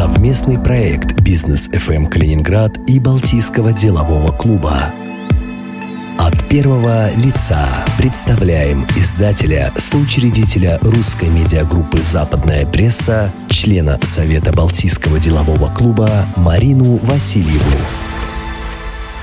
Совместный проект «Бизнес FM Калининград» и Балтийского делового клуба. От первого лица представляем издателя, соучредителя русской медиагруппы «Западная пресса», члена Совета Балтийского делового клуба Марину Васильеву.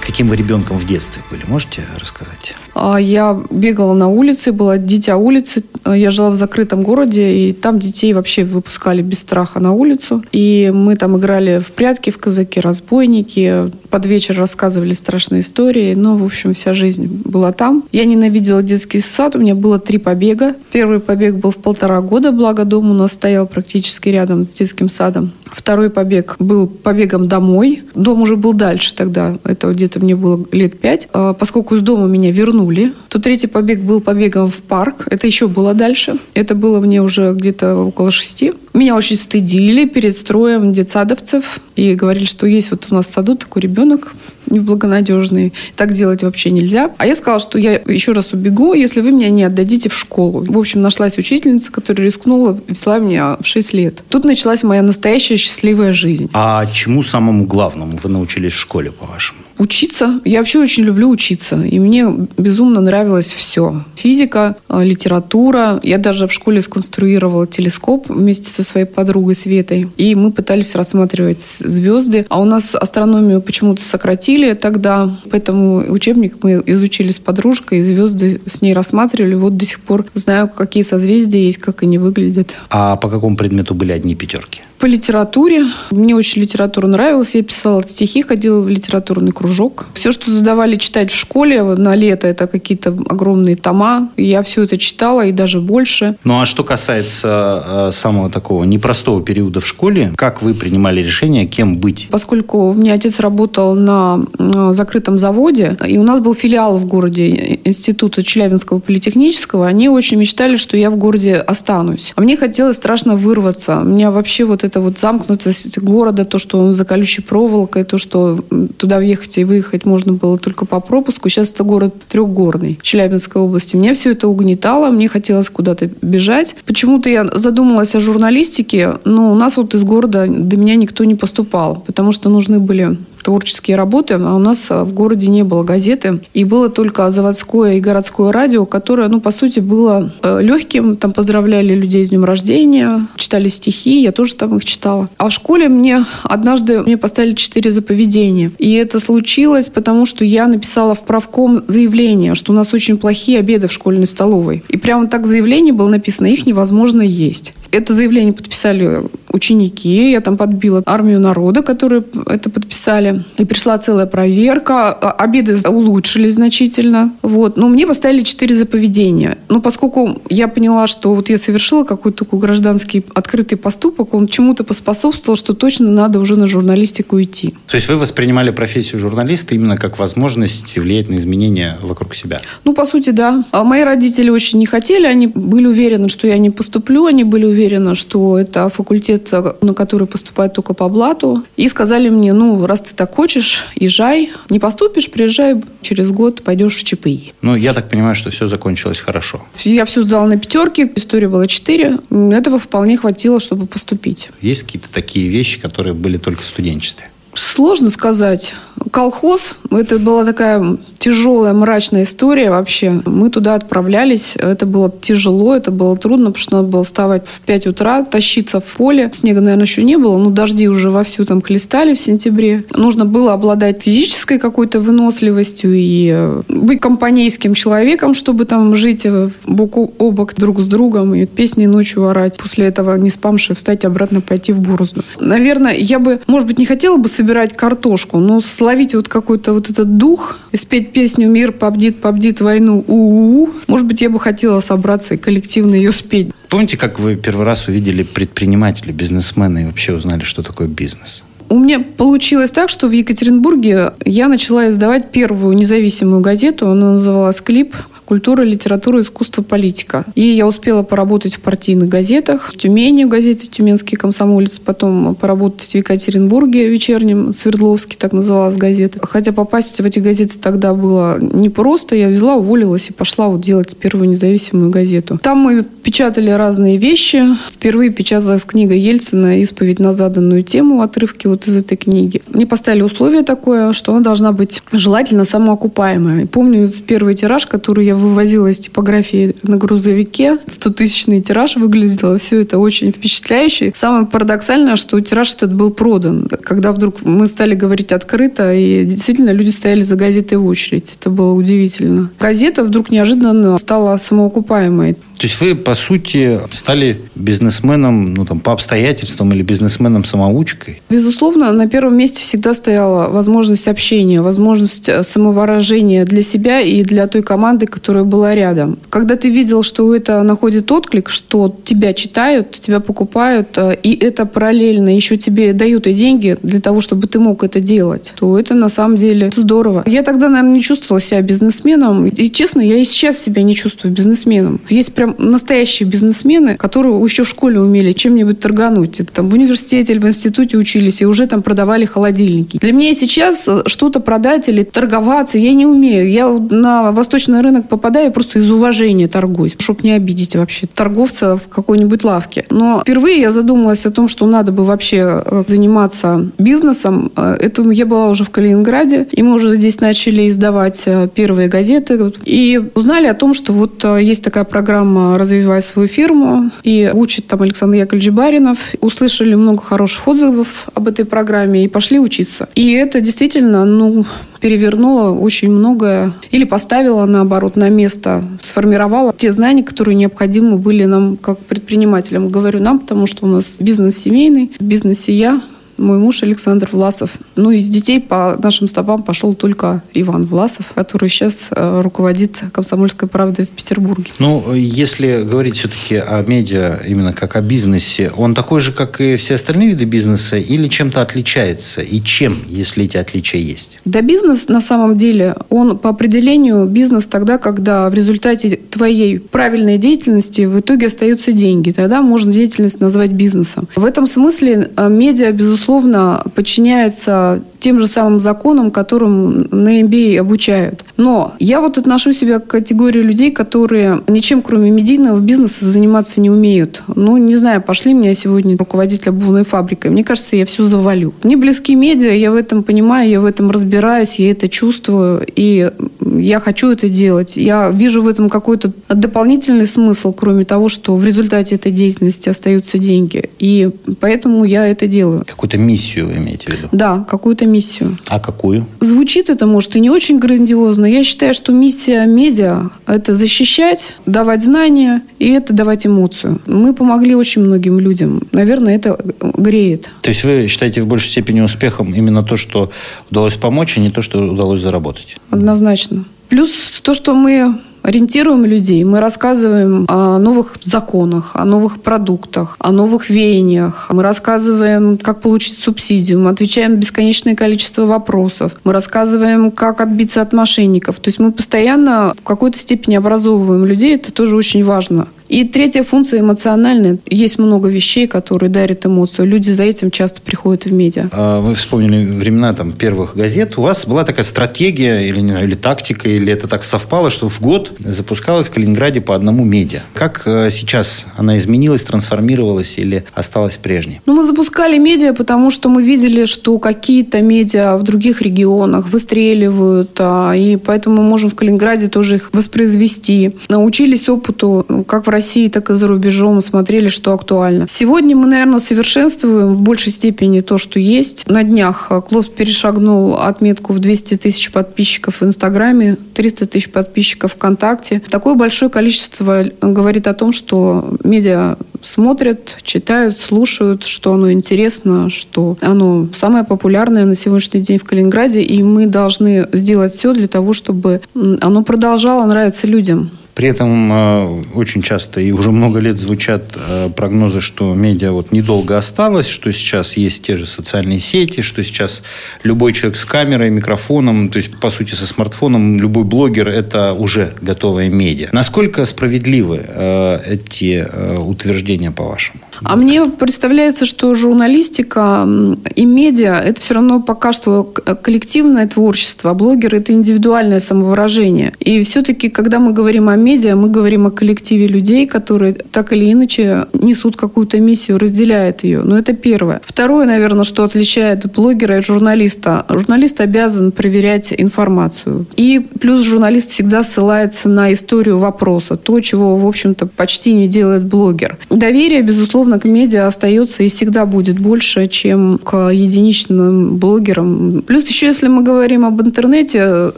Каким вы ребенком в детстве были? Можете рассказать? А, я бегала на улице, была дитя улицы. Я жила в закрытом городе, и там детей вообще выпускали без страха на улицу. И мы там играли в прятки, в казаки, разбойники. Под вечер рассказывали страшные истории. Но, в общем, вся жизнь была там. Я ненавидела детский сад. У меня было три побега. Первый побег был в полтора года, благо дом у нас стоял практически рядом с детским садом. Второй побег был побегом домой. Дом уже был дальше тогда. Это где-то мне было лет пять. А, поскольку из дома меня вернули, то третий побег был побегом в парк. Это еще было дальше. Это было мне уже где-то около шести. Меня очень стыдили перед строем детсадовцев и говорили, что есть вот у нас в саду такой ребенок неблагонадежный. Так делать вообще нельзя. А я сказала, что я еще раз убегу, если вы меня не отдадите в школу. В общем, нашлась учительница, которая рискнула, взяла меня в 6 лет. Тут началась моя настоящая счастливая жизнь. А чему самому главному вы научились в школе, по-вашему? Учиться. Я вообще очень люблю учиться. И мне безумно нравилось все. Физика, а, литература. Я даже в школе сконструировала телескоп вместе со своей подругой Светой. И мы пытались рассматривать звезды. А у нас астрономию почему-то сократили тогда. Поэтому учебник мы изучили с подружкой. И звезды с ней рассматривали. Вот до сих пор знаю, какие созвездия есть, как они выглядят. А по какому предмету были одни пятерки? По литературе. Мне очень литература нравилась. Я писала стихи, ходила в литературный кружок. Все, что задавали читать в школе на лето, это какие-то огромные тома. Я все это читала и даже больше. Ну а что касается э, самого такого непростого периода в школе, как вы принимали решение, кем быть? Поскольку у меня отец работал на, на закрытом заводе, и у нас был филиал в городе Института Челябинского политехнического, они очень мечтали, что я в городе останусь. А мне хотелось страшно вырваться. У меня вообще вот это вот замкнутость города, то, что он за колючей проволокой, то, что туда въехать и выехать можно было только по пропуску. Сейчас это город трехгорный Челябинской области. Меня все это угнетало, мне хотелось куда-то бежать. Почему-то я задумалась о журналистике, но у нас вот из города до меня никто не поступал, потому что нужны были творческие работы, а у нас а, в городе не было газеты, и было только заводское и городское радио, которое, ну, по сути, было э, легким, там поздравляли людей с днем рождения, читали стихи, я тоже там их читала. А в школе мне однажды мне поставили четыре заповедения, и это случилось, потому что я написала в правком заявление, что у нас очень плохие обеды в школьной столовой. И прямо так в заявлении было написано, их невозможно есть. Это заявление подписали ученики, я там подбила армию народа, которые это подписали. И пришла целая проверка, а, обеды улучшились значительно. Вот. Но мне поставили четыре заповедения. Но поскольку я поняла, что вот я совершила какой-то такой гражданский открытый поступок, он чему-то поспособствовал, что точно надо уже на журналистику идти. То есть вы воспринимали профессию журналиста именно как возможность влиять на изменения вокруг себя? Ну, по сути, да. А мои родители очень не хотели, они были уверены, что я не поступлю, они были уверены, что это факультет на который поступает только по блату. И сказали мне, ну, раз ты так хочешь, езжай. Не поступишь, приезжай, через год пойдешь в ЧПИ. Ну, я так понимаю, что все закончилось хорошо. Я все сдала на пятерки, история была четыре. Этого вполне хватило, чтобы поступить. Есть какие-то такие вещи, которые были только в студенчестве? Сложно сказать. Колхоз, это была такая тяжелая, мрачная история вообще. Мы туда отправлялись, это было тяжело, это было трудно, потому что надо было вставать в 5 утра, тащиться в поле. Снега, наверное, еще не было, но дожди уже вовсю там хлестали в сентябре. Нужно было обладать физической какой-то выносливостью и э, быть компанейским человеком, чтобы там жить э, бок о бок друг с другом и песни ночью орать. После этого не спамши встать обратно пойти в борозду. Наверное, я бы, может быть, не хотела бы собирать картошку, но словить вот какой-то вот этот дух и спеть песню «Мир побдит, побдит войну, у-у-у», может быть, я бы хотела собраться и коллективно ее спеть. Помните, как вы первый раз увидели предпринимателя, бизнесмена и вообще узнали, что такое бизнес? У меня получилось так, что в Екатеринбурге я начала издавать первую независимую газету. Она называлась «Клип». культура, литература, искусство, политика. И я успела поработать в партийных газетах, в Тюмени, в газете «Тюменский комсомолец», потом поработать в Екатеринбурге вечернем, Свердловский, так называлась газета. Хотя попасть в эти газеты тогда было непросто. Я взяла, уволилась и пошла вот делать первую независимую газету. Там мы печатали разные вещи. Впервые печаталась книга Ельцина «Исповедь на заданную тему», отрывки вот из этой книги. Мне поставили условие такое, что она должна быть желательно самоокупаемая. Помню первый тираж, который я вывозила из типографии на грузовике. 100-тысячный тираж выглядело все это очень впечатляюще. Самое парадоксальное, что тираж этот был продан. Когда вдруг мы стали говорить открыто, и действительно люди стояли за газетой в очередь. Это было удивительно. Газета вдруг неожиданно стала самоокупаемой. То есть вы, по сути, стали бизнесменом ну, там, по обстоятельствам или бизнесменом-самоучкой? Безусловно, на первом месте всегда стояла возможность общения, возможность э, самовыражения для себя и для той команды, которая была рядом. Когда ты видел, что это находит отклик, что тебя читают, тебя покупают, э, и это параллельно еще тебе дают и деньги для того, чтобы ты мог это делать, то это на самом деле здорово. Я тогда, наверное, не чувствовала себя бизнесменом. И, честно, я и сейчас себя не чувствую бизнесменом. Есть прям настоящие бизнесмены, которые еще в школе умели чем-нибудь торгануть. Это там в университете или в институте учились и уже там продавали холодильники. Для меня сейчас э, что-то продать или торговаться я не умею. Я на восточный рынок попадаю просто из уважения торгуюсь, чтобы не обидеть вообще торговца в какой-нибудь лавке. Но впервые я задумалась о том, что надо бы вообще э, заниматься бизнесом. Э, это я была уже в Калининграде, и мы уже здесь начали издавать первые газеты. И узнали о том, что вот есть такая программа развивая свою фирму. И учит там Александр Яковлевич Баринов. Услышали много хороших отзывов об этой программе и пошли учиться. И это действительно, ну, перевернула очень многое или поставила, наоборот, на место, сформировала те знания, которые необходимы были нам как предпринимателям. Говорю нам, потому что у нас бизнес семейный, в бизнесе я, мой муж Александр Власов. Ну, из детей по нашим стопам пошел только Иван Власов, который сейчас э, руководит «Комсомольской правдой» в Петербурге. Ну, если говорить все-таки о медиа именно как о бизнесе, он такой же, как и все остальные виды бизнеса, или чем-то отличается? И чем, если эти отличия есть? Да, бизнес на самом деле, он по определению бизнес тогда, когда в результате твоей правильной деятельности в итоге остаются деньги. Тогда можно деятельность назвать бизнесом. В этом смысле э, медиа, безусловно, безусловно, подчиняется тем же самым законам, которым на MBA обучают. Но я вот отношу себя к категории людей, которые ничем, кроме медийного бизнеса, заниматься не умеют. Ну, не знаю, пошли меня сегодня руководитель обувной фабрикой. Мне кажется, я все завалю. Мне близки медиа, я в этом понимаю, я в этом разбираюсь, я это чувствую, и я хочу это делать. Я вижу в этом какой-то дополнительный смысл, кроме того, что в результате этой деятельности остаются деньги. И поэтому я это делаю. Какую-то миссию вы имеете в виду? Да, какую-то миссию. А какую? Звучит это, может, и не очень грандиозно. Я считаю, что миссия медиа – это защищать, давать знания и это давать эмоцию. Мы помогли очень многим людям. Наверное, это греет. То есть вы считаете в большей степени успехом именно то, что удалось помочь, а не то, что удалось заработать? Однозначно. Плюс то, что мы ориентируем людей, мы рассказываем о новых законах, о новых продуктах, о новых веяниях. Мы рассказываем, как получить субсидию, мы отвечаем бесконечное количество вопросов. Мы рассказываем, как отбиться от мошенников. То есть мы постоянно в какой-то степени образовываем людей, это тоже очень важно. И третья функция эмоциональная. Есть много вещей, которые дарят эмоцию. Люди за этим часто приходят в медиа. А вы вспомнили времена там, первых газет. У вас была такая стратегия или, не знаю, или тактика, или это так совпало, что в год запускалась в Калининграде по одному медиа. Как э, сейчас она изменилась, трансформировалась или осталась прежней? Ну, мы запускали медиа, потому что мы видели, что какие-то медиа в других регионах выстреливают, а, и поэтому мы можем в Калининграде тоже их воспроизвести. Научились опыту ну, как в России, России, так и за рубежом, смотрели, что актуально. Сегодня мы, наверное, совершенствуем в большей степени то, что есть. На днях Клосс перешагнул отметку в 200 тысяч подписчиков в Инстаграме, 300 тысяч подписчиков ВКонтакте. Такое большое количество говорит о том, что медиа смотрят, читают, слушают, что оно интересно, что оно самое популярное на сегодняшний день в Калининграде, и мы должны сделать все для того, чтобы оно продолжало нравиться людям. При этом э, очень часто и уже много лет звучат э, прогнозы, что медиа вот недолго осталось, что сейчас есть те же социальные сети, что сейчас любой человек с камерой, микрофоном, то есть, по сути, со смартфоном, любой блогер – это уже готовая медиа. Насколько справедливы э, эти утверждения, по-вашему? А мне представляется, что журналистика и медиа – это все равно пока что коллективное творчество, а блогер – это индивидуальное самовыражение. И все-таки, когда мы говорим о медиа, мы говорим о коллективе людей, которые так или иначе несут какую-то миссию, разделяют ее. Но это первое. Второе, наверное, что отличает блогера от журналиста. Журналист обязан проверять информацию. И плюс журналист всегда ссылается на историю вопроса, то, чего, в общем-то, почти не делает блогер. Доверие, безусловно, к медиа остается и всегда будет больше, чем к единичным блогерам. Плюс еще, если мы говорим об интернете,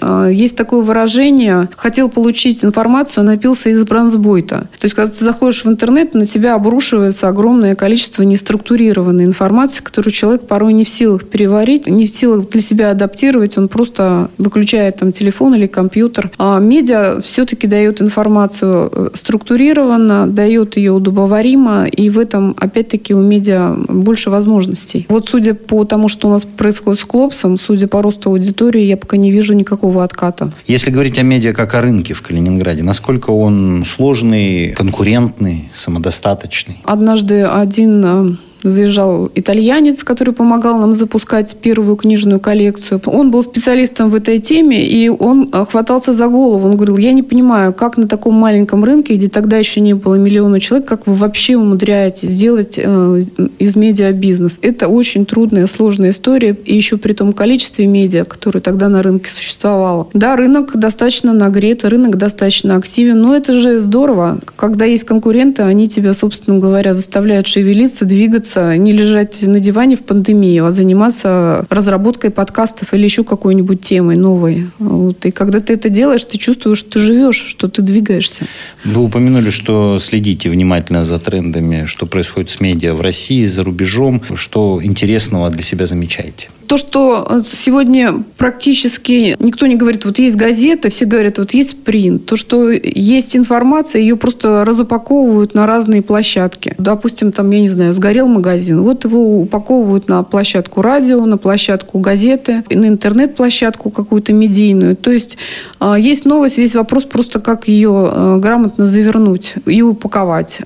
э, есть такое выражение «хотел получить информацию, напился из бронзбойта». То есть, когда ты заходишь в интернет, на тебя обрушивается огромное количество неструктурированной информации, которую человек порой не в силах переварить, не в силах для себя адаптировать, он просто выключает там телефон или компьютер. А медиа все-таки дает информацию э, структурированно, дает ее удобоваримо, и в этом, опять-таки, у медиа больше возможностей. Вот судя по тому, что у нас происходит с Клопсом, судя по росту аудитории, я пока не вижу никакого отката. Если говорить о медиа как о рынке в Калининграде, насколько он сложный, конкурентный, самодостаточный? Однажды один э, заезжал итальянец, который помогал нам запускать первую книжную коллекцию. Он был специалистом в этой теме, и он э, хватался за голову. Он говорил, я не понимаю, как на таком маленьком рынке, где тогда еще не было миллиона человек, как вы вообще умудряетесь сделать э, из медиа бизнес. Это очень трудная, сложная история, и еще при том количестве медиа, которое тогда на рынке существовало. Да, рынок достаточно нагрет, рынок достаточно активен, но это же здорово. Когда есть конкуренты, они тебя, собственно говоря, заставляют шевелиться, двигаться, двигаться, не лежать на диване в пандемию, а заниматься разработкой подкастов или еще какой-нибудь темой новой. Вот. И когда ты это делаешь, ты чувствуешь, что ты живешь, что ты двигаешься. Вы упомянули, что следите внимательно за трендами, что происходит с медиа в России, за рубежом, что интересного для себя замечаете? То, что э, сегодня практически никто не говорит, вот есть газета, все говорят, вот есть принт. То, что есть информация, ее просто разупаковывают на разные площадки. Допустим, там, я не знаю, сгорел магазин. Вот его упаковывают на площадку радио, на площадку газеты, на интернет-площадку какую-то медийную. То есть э, есть новость, весь вопрос просто, как ее э, грамотно завернуть и упаковать.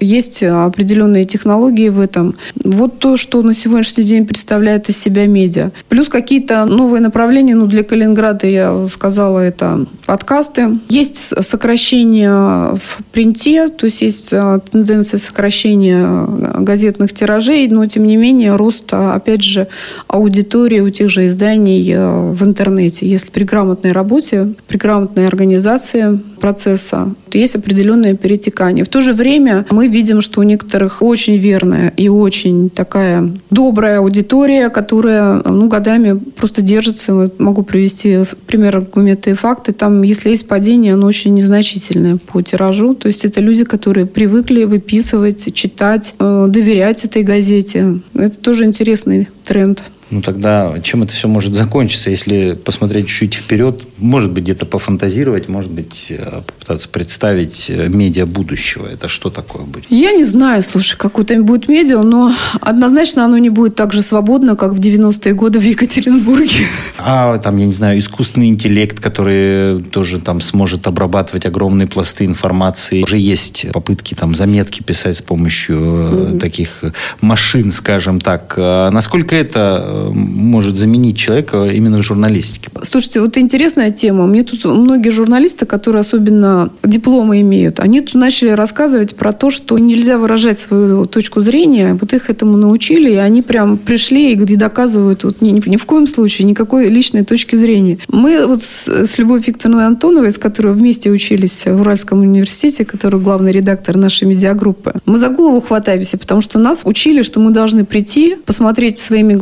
Есть определенные технологии в этом. Вот то, что на сегодняшний день представляет из себя медиа медиа. Плюс какие-то новые направления, ну, для Калининграда, я сказала, это подкасты. Есть сокращение в принте, то есть есть а, тенденция сокращения газетных тиражей, но, тем не менее, рост, а, опять же, аудитории у тех же изданий а, в интернете. Если при грамотной работе, при грамотной организации процесса, есть определенное перетекание. В то же время мы видим, что у некоторых очень верная и очень такая добрая аудитория, которая ну, годами просто держится. Вот могу привести пример аргументы и факты. Там, если есть падение, оно очень незначительное по тиражу. То есть это люди, которые привыкли выписывать, читать, э, доверять этой газете. Это тоже интересный тренд. Ну тогда чем это все может закончиться, если посмотреть чуть вперед, может быть где-то пофантазировать, может быть э, попытаться представить э, медиа будущего. Это что такое будет? Я не знаю, слушай, какое-то будет медиа, но однозначно оно не будет так же свободно, как в 90-е годы в Екатеринбурге. А там, я не знаю, искусственный интеллект, который тоже там сможет обрабатывать огромные пласты информации. Уже есть попытки там заметки писать с помощью mm-hmm. таких машин, скажем так. А насколько это может заменить человека именно в журналистике. Слушайте, вот интересная тема. Мне тут многие журналисты, которые особенно дипломы имеют, они тут начали рассказывать про то, что нельзя выражать свою точку зрения. Вот их этому научили, и они прям пришли и доказывают вот ни, ни в коем случае никакой личной точки зрения. Мы вот с, с Любовью Викторовной Антоновой, с которой вместе учились в Уральском университете, который главный редактор нашей медиагруппы, мы за голову хватаемся, потому что нас учили, что мы должны прийти, посмотреть своими своими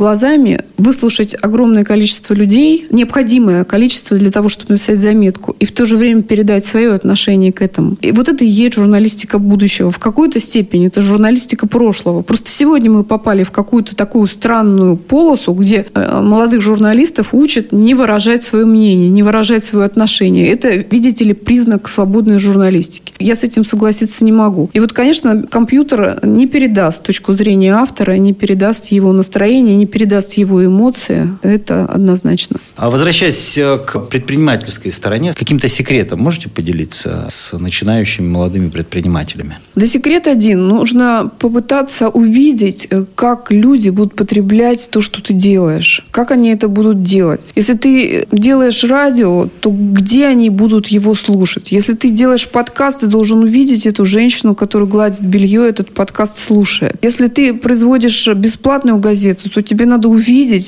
глазами выслушать огромное количество людей, необходимое количество для того, чтобы написать заметку, и в то же время передать свое отношение к этому. И вот это и есть журналистика будущего. В какой-то степени это журналистика прошлого. Просто сегодня мы попали в какую-то такую странную полосу, где э, молодых журналистов учат не выражать свое мнение, не выражать свое отношение. Это, видите ли, признак свободной журналистики. Я с этим согласиться не могу. И вот, конечно, компьютер не передаст точку зрения автора, не передаст его настроение, не передаст его эмоции. Это однозначно. А возвращаясь э, к предпринимательской стороне, каким-то секретом можете поделиться с начинающими молодыми предпринимателями? Да секрет один. Нужно попытаться увидеть, э, как люди будут потреблять то, что ты делаешь. Как они это будут делать. Если ты делаешь радио, то где они будут его слушать? Если ты делаешь подкаст, ты должен увидеть эту женщину, которая гладит белье, этот подкаст слушает. Если ты производишь бесплатную газету, то тебе надо увидеть,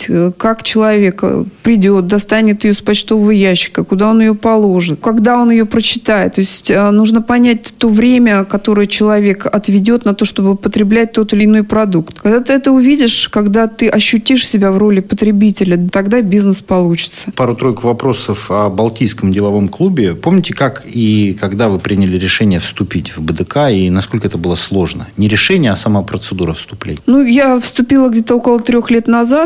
э, как человек э, придет, достанет ее с почтового ящика, куда он ее положит, когда он ее прочитает. То есть э, нужно понять то время, которое человек отведет на то, чтобы потреблять тот или иной продукт. Когда ты это увидишь, когда ты ощутишь себя в роли потребителя, тогда бизнес получится. Пару-тройку вопросов о Балтийском деловом клубе. Помните, как и когда вы приняли решение вступить в БДК и насколько это было сложно? Не решение, а сама процедура вступления. Ну, я вступила где-то около трех лет назад.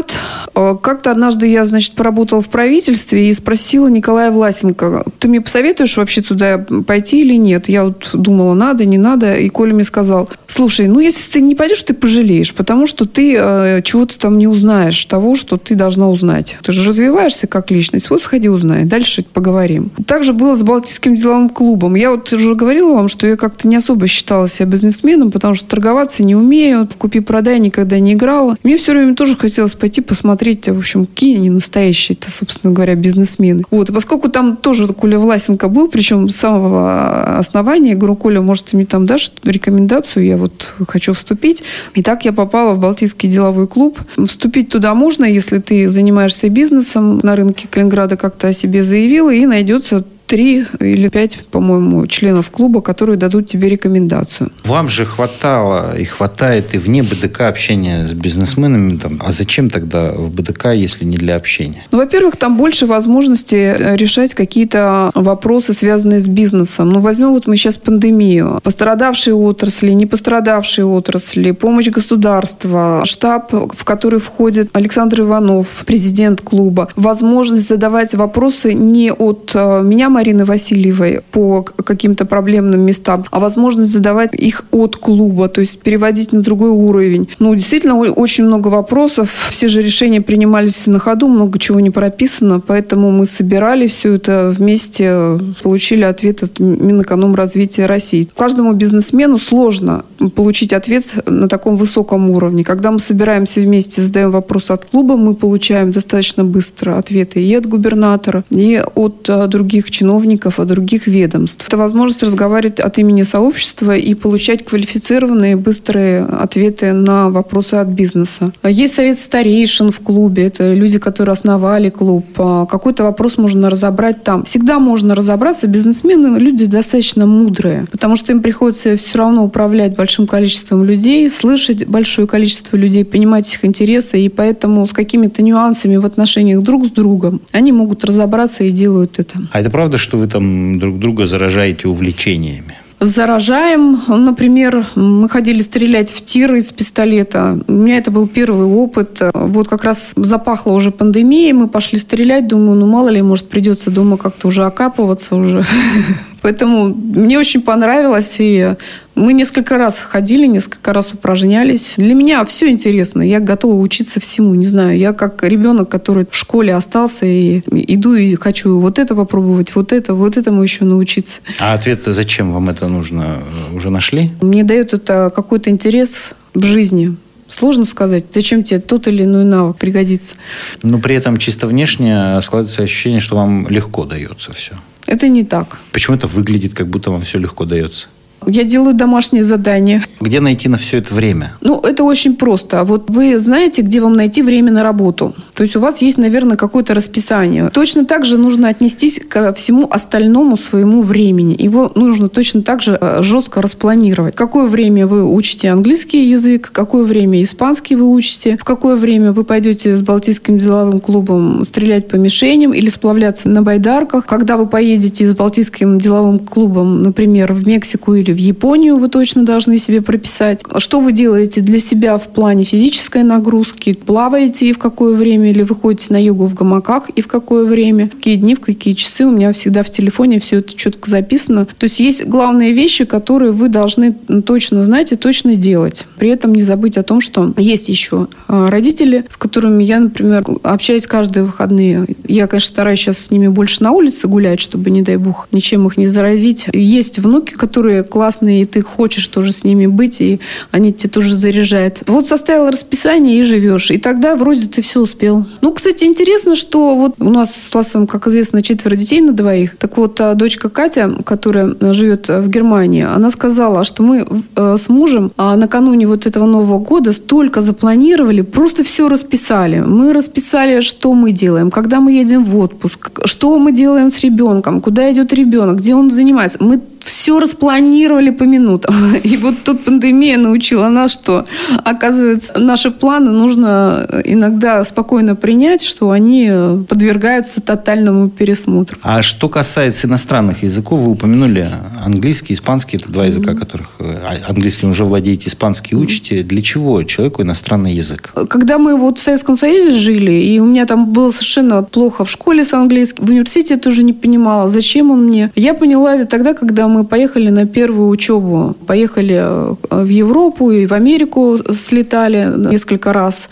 Э, как-то однажды я, значит, поработала в правительстве и спросила Николая Власенко, ты мне посоветуешь вообще туда пойти или нет? Я вот думала, надо, не надо. И Коля мне сказал, слушай, ну, если ты не пойдешь, ты пожалеешь, потому что ты э, чего-то там не узнаешь того, что ты должна узнать. Ты же развиваешься как личность. Вот сходи узнай, дальше поговорим. Также было с Балтийским деловым клубом. Я вот уже говорила вам, что я как-то не особо считала себя бизнесменом, потому что торговаться не умею, купи-продай никогда не играла. Мне все время тоже хотелось пойти посмотреть, в общем, какие они настоящие-то, собственно говоря, бизнесмены. Вот. И поскольку там тоже Коля Власенко был, причем с самого основания, я говорю, Коля, может, ты мне там дашь рекомендацию, я вот хочу вступить. И так я попала в Балтийский деловой клуб. Вступить туда можно, если ты занимаешься бизнесом на рынке Калининграда, как-то о себе заявила, и найдется три или пять, по-моему, членов клуба, которые дадут тебе рекомендацию. Вам же хватало и хватает и вне БДК общения с бизнесменами. Там, а зачем тогда в БДК, если не для общения? Ну, во-первых, там больше возможности э, решать какие-то вопросы, связанные с бизнесом. Ну, возьмем вот мы сейчас пандемию. Пострадавшие отрасли, не пострадавшие отрасли, помощь государства, штаб, в который входит Александр Иванов, президент клуба. Возможность задавать вопросы не от э, меня, Марины Васильевой по каким-то проблемным местам, а возможность задавать их от клуба, то есть переводить на другой уровень. Ну, действительно, очень много вопросов. Все же решения принимались на ходу, много чего не прописано, поэтому мы собирали все это вместе, получили ответ от Минэкономразвития России. Каждому бизнесмену сложно получить ответ на таком высоком уровне. Когда мы собираемся вместе, задаем вопрос от клуба, мы получаем достаточно быстро ответы и от губернатора, и от а, других чиновников чиновников, а других ведомств. Это возможность разговаривать от имени сообщества и получать квалифицированные быстрые ответы на вопросы от бизнеса. Есть совет старейшин в клубе, это люди, которые основали клуб. А какой-то вопрос можно разобрать там. Всегда можно разобраться. Бизнесмены люди достаточно мудрые, потому что им приходится все равно управлять большим количеством людей, слышать большое количество людей, понимать их интересы, и поэтому с какими-то нюансами в отношениях друг с другом они могут разобраться и делают это. А это правда, что вы там друг друга заражаете увлечениями? заражаем. Например, мы ходили стрелять в тир из пистолета. У меня это был первый опыт. Вот как раз запахло уже пандемией, мы пошли стрелять. Думаю, ну мало ли, может, придется дома как-то уже окапываться уже. Поэтому мне очень понравилось, и мы несколько раз ходили, несколько раз упражнялись. Для меня все интересно. Я готова учиться всему. Не знаю, я как ребенок, который в школе остался, и иду и хочу вот это попробовать, вот это, вот этому еще научиться. А ответ, зачем вам это нужно, уже нашли? Мне дает это какой-то интерес в жизни. Сложно сказать, зачем тебе тот или иной навык пригодится. Но при этом чисто внешне складывается ощущение, что вам легко дается все. Это не так. Почему это выглядит, как будто вам все легко дается? Я делаю домашние задания. Где найти на все это время? Ну, это очень просто. Вот вы знаете, где вам найти время на работу? То есть у вас есть, наверное, какое-то расписание. Точно так же нужно отнестись ко всему остальному своему времени. Его нужно точно так же э, жестко распланировать. Какое время вы учите английский язык, какое время испанский вы учите, в какое время вы пойдете с Балтийским деловым клубом стрелять по мишеням или сплавляться на байдарках, когда вы поедете с Балтийским деловым клубом, например, в Мексику или в Японию, вы точно должны себе прописать. Что вы делаете для себя в плане физической нагрузки? Плаваете и в какое время? Или выходите на йогу в гамаках и в какое время? Какие дни, в какие часы? У меня всегда в телефоне все это четко записано. То есть есть главные вещи, которые вы должны точно знать и точно делать. При этом не забыть о том, что есть еще а, родители, с которыми я, например, общаюсь каждые выходные. Я, конечно, стараюсь сейчас с ними больше на улице гулять, чтобы, не дай бог, ничем их не заразить. Есть внуки, которые классные, и ты хочешь тоже с ними быть, и они тебе тоже заряжают. Вот составил расписание и живешь. И тогда вроде ты все успел. Ну, кстати, интересно, что вот у нас с Ласовым, как известно, четверо детей на двоих. Так вот, а, дочка Катя, которая живет в Германии, она сказала, что мы э, с мужем а, накануне вот этого Нового года столько запланировали, просто все расписали. Мы расписали, что мы делаем, когда мы едем в отпуск, что мы делаем с ребенком, куда идет ребенок, где он занимается. Мы все распланировали по минутам. И вот тут пандемия научила нас, что, оказывается, наши планы нужно иногда спокойно принять, что они подвергаются тотальному пересмотру. А что касается иностранных языков, вы упомянули английский, испанский, это два языка, которых э, а, английский уже владеете, испанский учите. Для чего человеку иностранный язык? Когда мы вот в Советском Союзе жили, и у меня там было совершенно плохо в школе с английским, в университете я тоже не понимала, зачем он мне. Я поняла это тогда, когда мы поехали на первую учебу. Поехали э, в Европу и в Америку слетали несколько раз.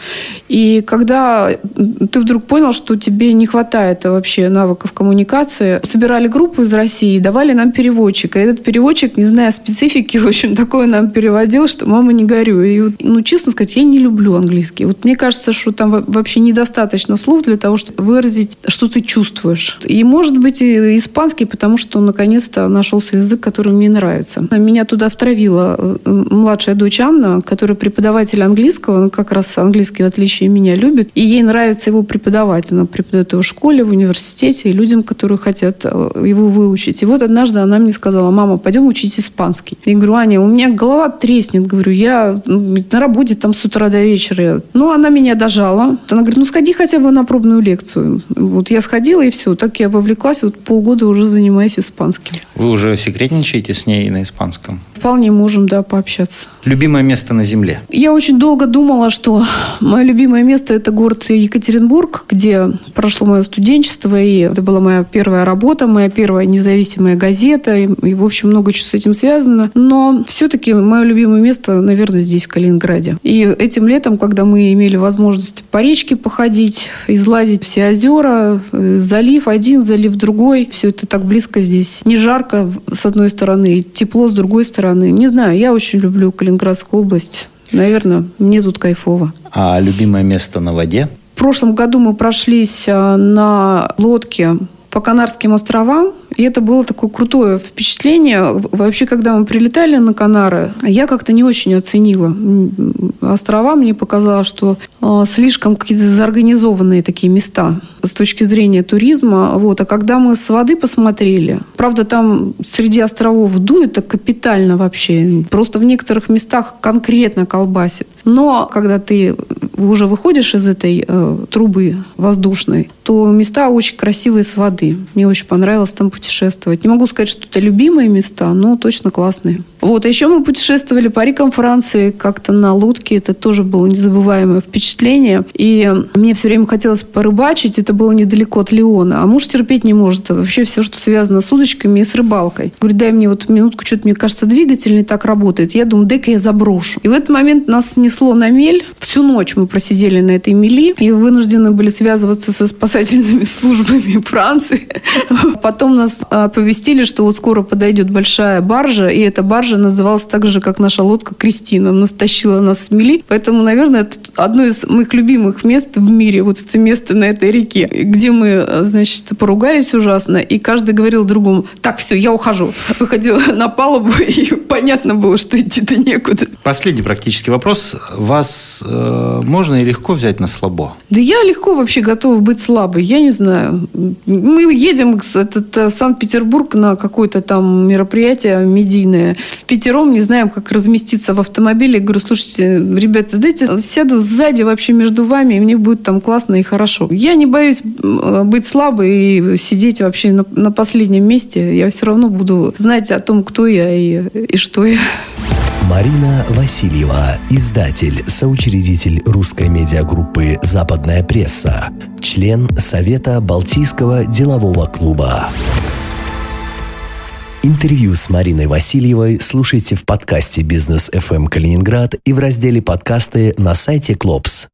И когда ты вдруг понял, что тебе не хватает вообще навыков коммуникации, собирали группу из России, давали нам переводчика. И этот переводчик, не зная специфики, в общем, такое нам переводил, что мама не горю. И, ну, честно сказать, я не люблю английский. Вот мне кажется, что там вообще недостаточно слов для того, чтобы выразить, что ты чувствуешь. И, может быть, и испанский, потому что наконец-то нашелся язык, язык, который мне нравится. Меня туда втравила э, младшая дочь Анна, которая преподаватель английского, она как раз английский в отличие меня любит, и ей нравится его преподавать. Она преподает его в школе, в университете, и людям, которые хотят э, его выучить. И вот однажды она мне сказала, мама, пойдем учить испанский. Я говорю, Аня, у меня голова треснет. Говорю, я ну, на работе там с утра до вечера. Ну, она меня дожала. Она говорит, ну, сходи хотя бы на пробную лекцию. Вот я сходила, и все. Так я вовлеклась, вот полгода уже занимаюсь испанским. Вы уже секретничаете с ней на испанском? Вполне можем, да, пообщаться. Любимое место на Земле? Я очень долго думала, что мое любимое место – это город Екатеринбург, где прошло мое студенчество, и это была моя первая работа, моя первая независимая газета, и, и в общем, много чего с этим связано. Но все-таки мое любимое место, наверное, здесь, в Калининграде. И этим летом, когда мы имели возможность по речке походить, излазить все озера, э, залив один, залив другой, все это так близко здесь. Не жарко, с одной стороны, тепло с другой стороны. Не знаю, я очень люблю Калининградскую область. Наверное, мне тут кайфово. А любимое место на воде? В прошлом году мы прошлись а, на лодке по Канарским островам. И это было такое крутое впечатление. Вообще, когда мы прилетали на Канары, я как-то не очень оценила острова. Мне показалось, что э, слишком какие-то заорганизованные такие места с точки зрения туризма. Вот. А когда мы с воды посмотрели, правда, там среди островов дует так капитально вообще. Просто в некоторых местах конкретно колбасит. Но когда ты уже выходишь из этой э, трубы воздушной, то места очень красивые с воды. Мне очень понравилось там путешествовать. Не могу сказать, что это любимые места, но точно классные. Вот. А еще мы путешествовали по рекам Франции как-то на лодке. Это тоже было незабываемое впечатление. И мне все время хотелось порыбачить. Это было недалеко от Леона. А муж терпеть не может. Вообще все, что связано с удочками и с рыбалкой. Говорит, дай мне вот минутку, что-то, мне кажется, двигатель не так работает. Я думаю, дай-ка я заброшу. И в этот момент нас снесло на мель. Всю ночь мы просидели на этой мели и вынуждены были связываться со спасательными службами Франции. Потом нас оповестили, что вот скоро подойдет большая баржа, и эта баржа называлась так же, как наша лодка Кристина. Она стащила нас с мели. Поэтому, наверное, это одно из моих любимых мест в мире. Вот это место на этой реке, где мы, значит, поругались ужасно, и каждый говорил другому, так, все, я ухожу. Выходила на палубу, и понятно было, что идти-то некуда. Последний практический вопрос. Вас э, можно и легко взять на слабо? Да я легко вообще готова быть слабой. Я не знаю. Мы едем в этот э, Санкт-Петербург на какое-то там мероприятие медийное. В пятером не знаем, как разместиться в автомобиле. Я говорю, слушайте, ребята, дайте сяду сзади вообще между вами, и мне будет там классно и хорошо. Я не боюсь э, быть слабой и сидеть вообще на, на последнем месте. Я все равно буду знать о том, кто я и, и что я. Марина Васильева, издатель, соучредитель русской медиагруппы «Западная пресса», член Совета Балтийского делового клуба. Интервью с Мариной Васильевой слушайте в подкасте «Бизнес FM Калининград» и в разделе «Подкасты» на сайте «Клопс».